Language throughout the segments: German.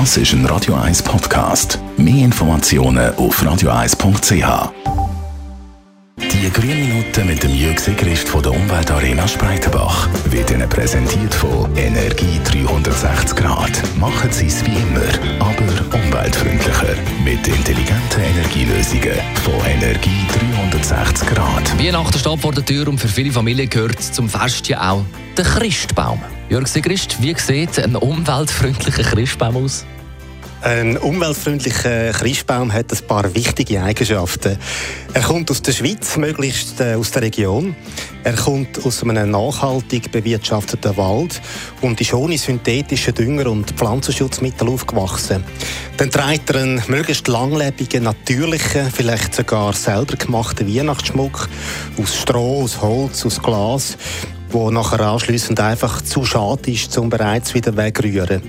Das ist ein Radio 1 Podcast. Mehr Informationen auf radio1.ch. Die grünen Minuten mit dem Jürg Sigrist von der Umweltarena Spreitenbach wird Ihnen präsentiert von Energie 360 Grad. Machen Sie es wie immer, aber umweltfreundlicher. Mit intelligenten Energielösungen von Energie 360 Grad. Weihnachten steht vor der Tür und für viele Familien gehört zum Fest ja auch der Christbaum. Jörg Sigrist, wie sieht ein umweltfreundlicher Christbaum aus? Ein umweltfreundlicher Christbaum hat ein paar wichtige Eigenschaften. Er kommt aus der Schweiz, möglichst äh, aus der Region. Er kommt aus einem nachhaltig bewirtschafteten Wald und ist ohne synthetische Dünger und Pflanzenschutzmittel aufgewachsen. Dann trägt er einen möglichst langlebigen, natürlichen, vielleicht sogar selber gemachten Weihnachtsschmuck aus Stroh, aus Holz, aus Glas wo nachher anschliessend einfach zu schade ist, um bereits wieder wegrühren.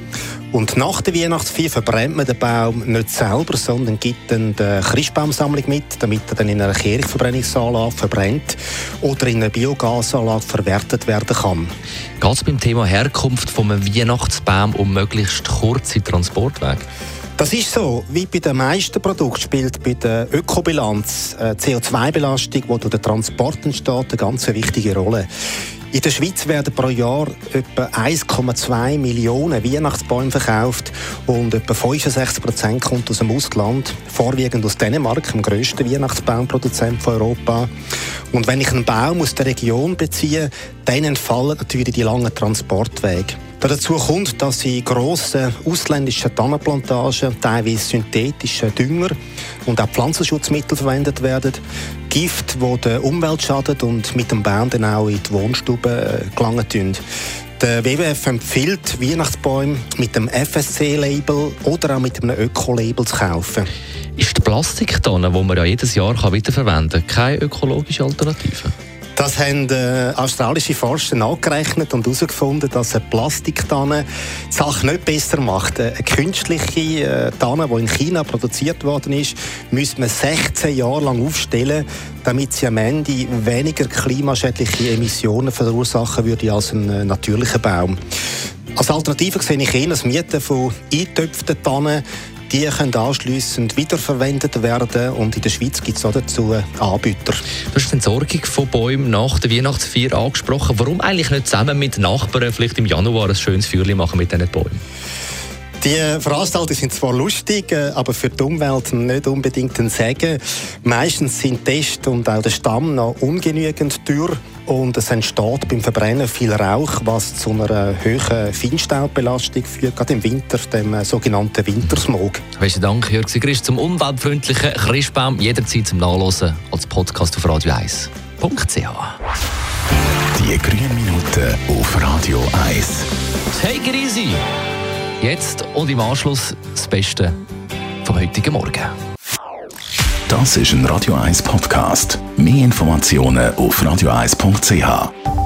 Und nach der Weihnachtsfeier verbrennt man den Baum nicht selber, sondern gibt dann die Christbaumsammlung mit, damit er dann in einer Kirchverbrennungsanlage verbrennt oder in einer Biogasanlage verwertet werden kann. Geht es beim Thema Herkunft vom Weihnachtsbaum um möglichst kurze Transportwege? Das ist so. Wie bei den meisten Produkten spielt bei der Ökobilanz äh, CO2-Belastung, die durch den Transport entsteht, eine ganz wichtige Rolle. In der Schweiz werden pro Jahr etwa 1,2 Millionen Weihnachtsbäume verkauft und etwa 65 Prozent kommt aus dem Ausland, vorwiegend aus Dänemark, dem grössten Weihnachtsbaumproduzent von Europa. Und wenn ich einen Baum aus der Region beziehe, dann entfallen natürlich die langen Transportwege. Dazu kommt, dass in grossen ausländischen Tannenplantagen teilweise synthetische Dünger und auch Pflanzenschutzmittel verwendet werden. Gift, die der Umwelt schadet und mit dem Baum dann auch in die Wohnstube äh, gelangen tun. Der WWF empfiehlt, Weihnachtsbäume mit dem FSC-Label oder auch mit einem Öko-Label zu kaufen. Ist die Plastiktonne, die man ja jedes Jahr wiederverwenden kann, keine ökologische Alternative? Das haben äh, australische Forscher nachgerechnet und herausgefunden, dass eine Plastiktanne die Sache nicht besser macht. Eine künstliche äh, Tanne, die in China produziert worden ist, müsste man 16 Jahre lang aufstellen, damit sie am Ende weniger klimaschädliche Emissionen verursachen würde als ein äh, natürlicher Baum. Als Alternative sehe ich eher das Mieten von eingetöpften Tannen die können anschliessend wiederverwendet werden und in der Schweiz gibt es auch dazu Anbieter. Du hast die Entsorgung von Bäumen nach der Weihnachtsfeier angesprochen. Warum eigentlich nicht zusammen mit Nachbarn vielleicht im Januar ein schönes Feuerchen machen mit diesen Bäumen? Die Veranstaltungen sind zwar lustig, äh, aber für die Umwelt nicht unbedingt ein Segen. Meistens sind Test und auch der Stamm noch ungenügend dürr und es entsteht beim Verbrennen viel Rauch, was zu einer hohen Feinstaubbelastung führt, gerade im Winter, dem äh, sogenannten Wintersmog. Besten Dank, Jörg Sigrist, zum unweltfreundlichen Christbaum jederzeit zum Nachlesen als Podcast auf Radio 1.ch. Die grünen Minuten auf Radio 1. Take it easy! Jetzt und im Anschluss das Beste vom heutigen Morgen. Das ist ein Radio 1 Podcast. Mehr Informationen auf radio1.ch.